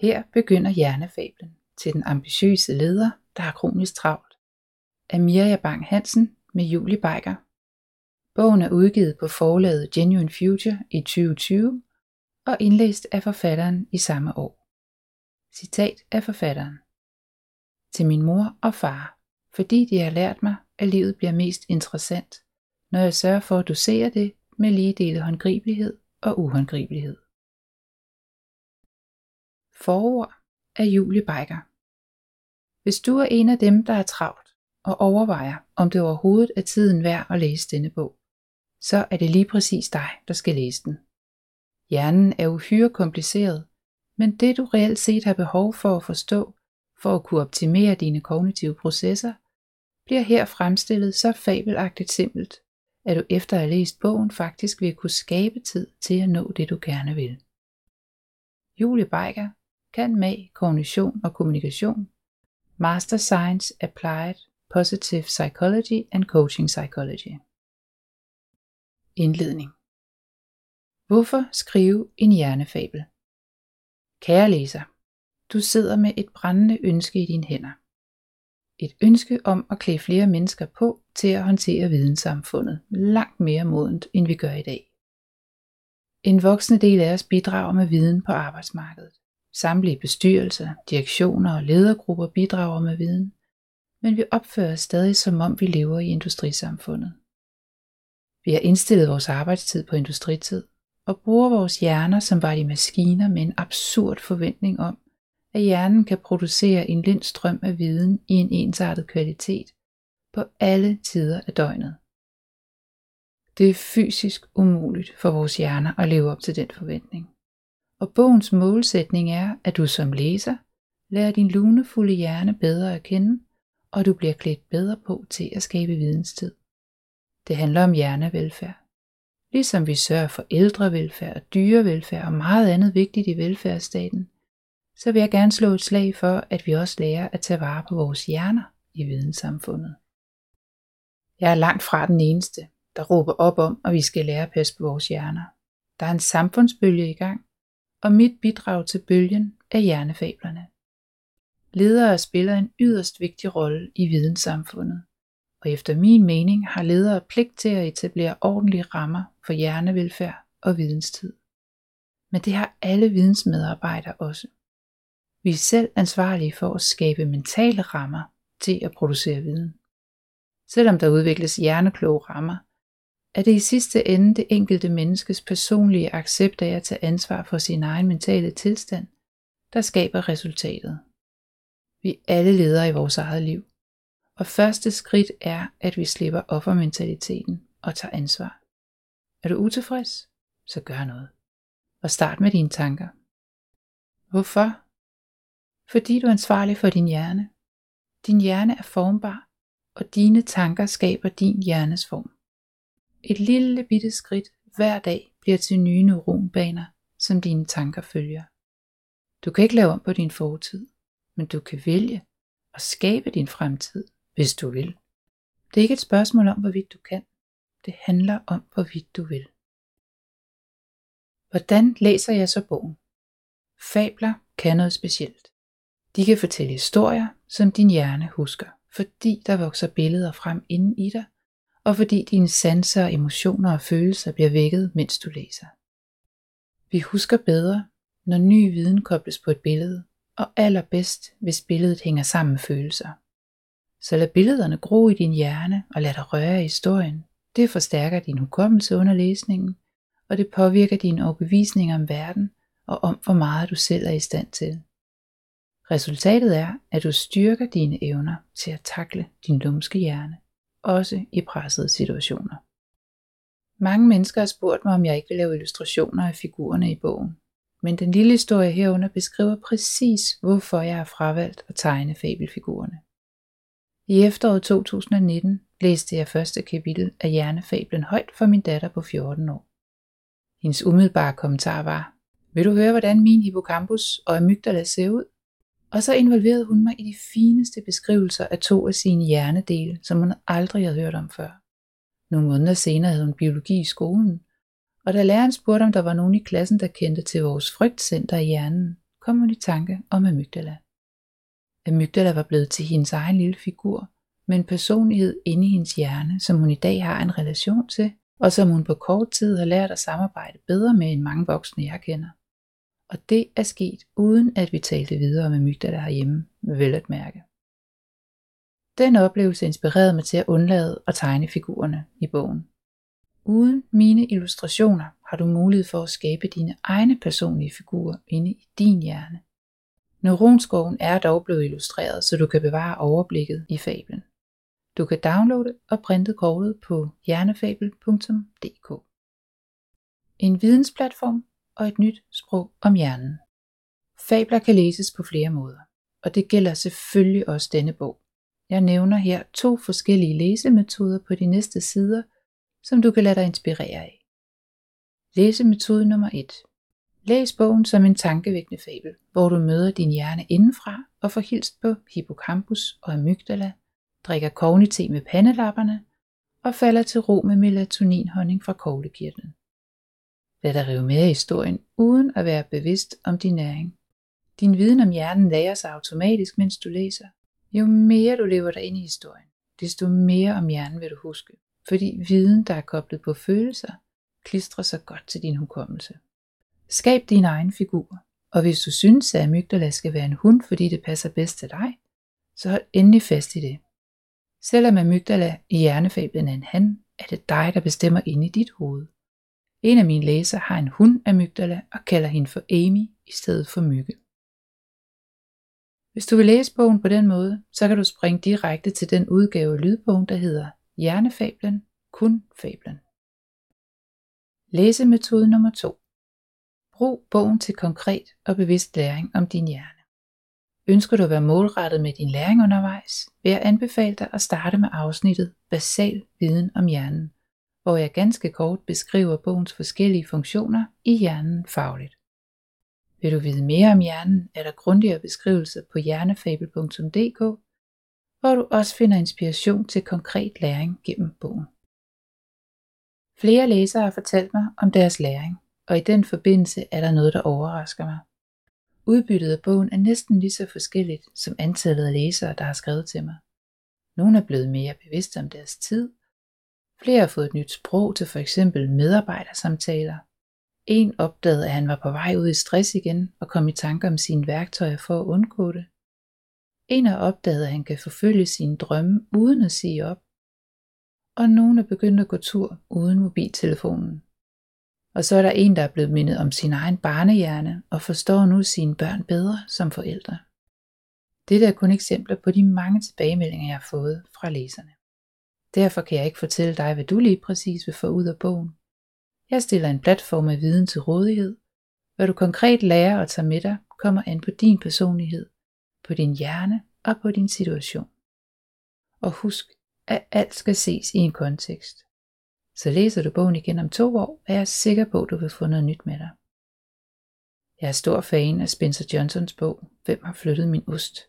Her begynder hjernefablen til den ambitiøse leder, der har kronisk travlt. Af Mirja Bang Hansen med Julie Beiger. Bogen er udgivet på forlaget Genuine Future i 2020 og indlæst af forfatteren i samme år. Citat af forfatteren. Til min mor og far, fordi de har lært mig, at livet bliver mest interessant, når jeg sørger for at dosere det med lige dele håndgribelighed og uhåndgribelighed. Forord af Julie Beiger Hvis du er en af dem, der er travlt og overvejer, om det overhovedet er tiden værd at læse denne bog, så er det lige præcis dig, der skal læse den. Hjernen er uhyre kompliceret, men det du reelt set har behov for at forstå, for at kunne optimere dine kognitive processer, bliver her fremstillet så fabelagtigt simpelt, at du efter at have læst bogen faktisk vil kunne skabe tid til at nå det du gerne vil. Julie Beiger kan mag, kognition og kommunikation, Master Science Applied Positive Psychology and Coaching Psychology. Indledning Hvorfor skrive en hjernefabel? Kære læser, du sidder med et brændende ønske i dine hænder. Et ønske om at klæde flere mennesker på til at håndtere videnssamfundet langt mere modent, end vi gør i dag. En voksende del af os bidrager med viden på arbejdsmarkedet. Samtlige bestyrelser, direktioner og ledergrupper bidrager med viden, men vi opfører os stadig som om vi lever i industrisamfundet. Vi har indstillet vores arbejdstid på industritid og bruger vores hjerner som var de maskiner med en absurd forventning om, at hjernen kan producere en lind strøm af viden i en ensartet kvalitet på alle tider af døgnet. Det er fysisk umuligt for vores hjerner at leve op til den forventning. Og bogens målsætning er, at du som læser lærer din lunefulde hjerne bedre at kende, og du bliver klædt bedre på til at skabe videnstid. Det handler om hjernevelfærd. Ligesom vi sørger for ældrevelfærd og dyrevelfærd og meget andet vigtigt i velfærdsstaten, så vil jeg gerne slå et slag for, at vi også lærer at tage vare på vores hjerner i videnssamfundet. Jeg er langt fra den eneste, der råber op om, at vi skal lære at passe på vores hjerner. Der er en samfundsbølge i gang, og mit bidrag til bølgen er hjernefablerne. Ledere spiller en yderst vigtig rolle i videnssamfundet, og efter min mening har ledere pligt til at etablere ordentlige rammer for hjernevelfærd og videnstid. Men det har alle vidensmedarbejdere også. Vi er selv ansvarlige for at skabe mentale rammer til at producere viden. Selvom der udvikles hjernekloge rammer, er det i sidste ende det enkelte menneskes personlige accept af at tage ansvar for sin egen mentale tilstand, der skaber resultatet. Vi alle leder i vores eget liv, og første skridt er, at vi slipper offermentaliteten og tager ansvar. Er du utilfreds? Så gør noget. Og start med dine tanker. Hvorfor? Fordi du er ansvarlig for din hjerne. Din hjerne er formbar, og dine tanker skaber din hjernes form. Et lille bitte skridt hver dag bliver til nye neuronbaner, som dine tanker følger. Du kan ikke lave om på din fortid, men du kan vælge at skabe din fremtid, hvis du vil. Det er ikke et spørgsmål om, hvorvidt du kan. Det handler om, hvorvidt du vil. Hvordan læser jeg så bogen? Fabler kan noget specielt. De kan fortælle historier, som din hjerne husker, fordi der vokser billeder frem inden i dig, og fordi dine sanser, emotioner og følelser bliver vækket, mens du læser. Vi husker bedre, når ny viden kobles på et billede, og allerbedst, hvis billedet hænger sammen med følelser. Så lad billederne gro i din hjerne og lad dig røre i historien. Det forstærker din hukommelse under læsningen, og det påvirker dine overbevisninger om verden og om, hvor meget du selv er i stand til. Resultatet er, at du styrker dine evner til at takle din lumske hjerne, også i pressede situationer. Mange mennesker har spurgt mig, om jeg ikke vil lave illustrationer af figurerne i bogen, men den lille historie herunder beskriver præcis, hvorfor jeg har fravalgt at tegne fabelfigurerne. I efteråret 2019 læste jeg første kapitel af Hjernefablen højt for min datter på 14 år. Hendes umiddelbare kommentar var, vil du høre, hvordan min hippocampus og amygdala ser ud? Og så involverede hun mig i de fineste beskrivelser af to af sine hjernedele, som hun aldrig havde hørt om før. Nogle måneder senere havde hun biologi i skolen, og da læreren spurgte, om der var nogen i klassen, der kendte til vores frygtcenter i hjernen, kom hun i tanke om amygdala. Amygdala var blevet til hendes egen lille figur, med en personlighed inde i hendes hjerne, som hun i dag har en relation til, og som hun på kort tid har lært at samarbejde bedre med end mange voksne, jeg kender. Og det er sket uden at vi talte videre om amygdala herhjemme, vel at mærke. Den oplevelse inspirerede mig til at undlade at tegne figurerne i bogen. Uden mine illustrationer har du mulighed for at skabe dine egne personlige figurer inde i din hjerne. Neuronskoven er dog blevet illustreret, så du kan bevare overblikket i fablen. Du kan downloade og printe kortet på hjernefabel.dk. En vidensplatform og et nyt sprog om hjernen. Fabler kan læses på flere måder, og det gælder selvfølgelig også denne bog. Jeg nævner her to forskellige læsemetoder på de næste sider, som du kan lade dig inspirere af. Læsemetode nummer 1. Læs bogen som en tankevækkende fabel, hvor du møder din hjerne indenfra og får hilst på hippocampus og amygdala, drikker kognite med pandelapperne og falder til ro med melatoninhonning fra koglekirtlen. Lad dig rive med i historien uden at være bevidst om din næring. Din viden om hjernen lærer sig automatisk, mens du læser. Jo mere du lever dig ind i historien, desto mere om hjernen vil du huske, fordi viden, der er koblet på følelser, klistrer sig godt til din hukommelse. Skab din egen figur, og hvis du synes, at amygdala skal være en hund, fordi det passer bedst til dig, så hold endelig fast i det. Selvom amygdala i hjernefablen er en han, er det dig, der bestemmer inde i dit hoved. En af mine læsere har en hund og kalder hende for Amy i stedet for Mygge. Hvis du vil læse bogen på den måde, så kan du springe direkte til den udgave af lydbogen, der hedder Hjernefablen, kun fablen. Læsemetode nummer 2. Brug bogen til konkret og bevidst læring om din hjerne. Ønsker du at være målrettet med din læring undervejs, vil jeg anbefale dig at starte med afsnittet Basal viden om hjernen, hvor jeg ganske kort beskriver bogens forskellige funktioner i hjernen fagligt. Vil du vide mere om hjernen, er der grundigere beskrivelser på hjernefabel.dk, hvor du også finder inspiration til konkret læring gennem bogen. Flere læsere har fortalt mig om deres læring, og i den forbindelse er der noget, der overrasker mig. Udbyttet af bogen er næsten lige så forskelligt som antallet af læsere, der har skrevet til mig. Nogle er blevet mere bevidste om deres tid. Flere har fået et nyt sprog til for eksempel medarbejdersamtaler. En opdagede, at han var på vej ud i stress igen og kom i tanker om sine værktøjer for at undgå det. En har opdaget, at han kan forfølge sine drømme uden at sige op. Og nogen er begyndt at gå tur uden mobiltelefonen. Og så er der en, der er blevet mindet om sin egen barnehjerne og forstår nu sine børn bedre som forældre. Dette er kun eksempler på de mange tilbagemeldinger, jeg har fået fra læserne. Derfor kan jeg ikke fortælle dig, hvad du lige præcis vil få ud af bogen. Jeg stiller en platform af viden til rådighed. Hvad du konkret lærer og tager med dig, kommer an på din personlighed, på din hjerne og på din situation. Og husk, at alt skal ses i en kontekst. Så læser du bogen igen om to år, er jeg sikker på, at du vil få noget nyt med dig. Jeg er stor fan af Spencer Johnsons bog, Hvem har flyttet min ost?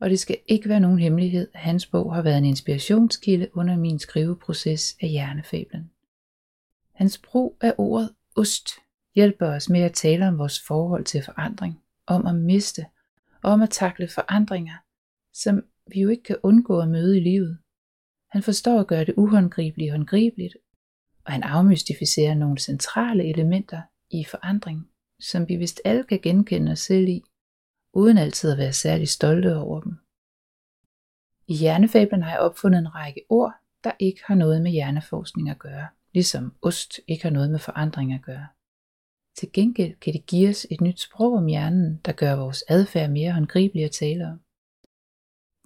Og det skal ikke være nogen hemmelighed, at hans bog har været en inspirationskilde under min skriveproces af hjernefablen. Hans brug af ordet ost hjælper os med at tale om vores forhold til forandring, om at miste og om at takle forandringer, som vi jo ikke kan undgå at møde i livet. Han forstår at gøre det uhåndgribelige håndgribeligt og han afmystificerer nogle centrale elementer i forandring, som vi vist alle kan genkende os selv i, uden altid at være særlig stolte over dem. I hjernefablen har jeg opfundet en række ord, der ikke har noget med hjerneforskning at gøre, ligesom ost ikke har noget med forandring at gøre. Til gengæld kan det give os et nyt sprog om hjernen, der gør vores adfærd mere håndgribelig at tale om.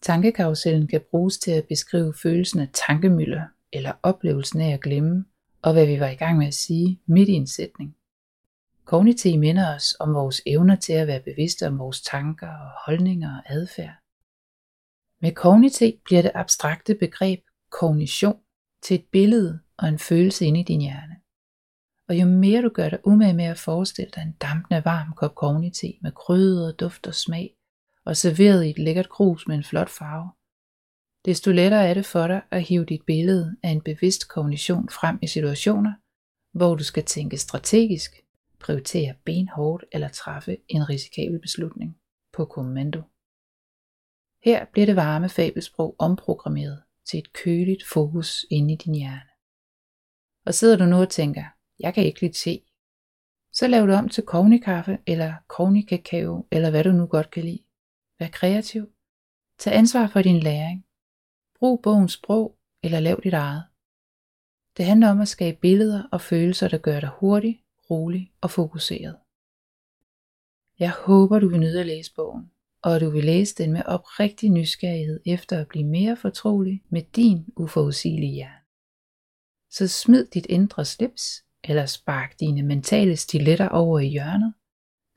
Tankekarusellen kan bruges til at beskrive følelsen af tankemøller eller oplevelsen af at glemme, og hvad vi var i gang med at sige midt i en sætning. Kognitiv minder os om vores evner til at være bevidste om vores tanker og holdninger og adfærd. Med kognitiv bliver det abstrakte begreb kognition til et billede og en følelse inde i din hjerne. Og jo mere du gør dig umage med at forestille dig en dampende varm kop kognitiv med krydder, duft og smag, og serveret i et lækkert krus med en flot farve, desto lettere er det for dig at hive dit billede af en bevidst kognition frem i situationer, hvor du skal tænke strategisk, prioritere benhårdt eller træffe en risikabel beslutning på kommando. Her bliver det varme fabelsprog omprogrammeret til et køligt fokus inde i din hjerne. Og sidder du nu og tænker, jeg kan ikke lide te, så lav det om til kognikaffe eller kognikakao, eller hvad du nu godt kan lide. Vær kreativ. Tag ansvar for din læring. Brug bogens sprog, eller lav dit eget. Det handler om at skabe billeder og følelser, der gør dig hurtig, rolig og fokuseret. Jeg håber, du vil nyde at læse bogen, og at du vil læse den med oprigtig nysgerrighed efter at blive mere fortrolig med din uforudsigelige hjerne. Så smid dit indre slips, eller spark dine mentale stiletter over i hjørnet,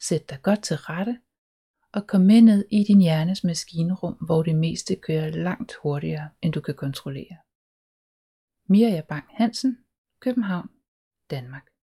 sæt dig godt til rette, og kom med ned i din hjernes maskinerum, hvor det meste kører langt hurtigere, end du kan kontrollere. Mirja Bang Hansen, København, Danmark.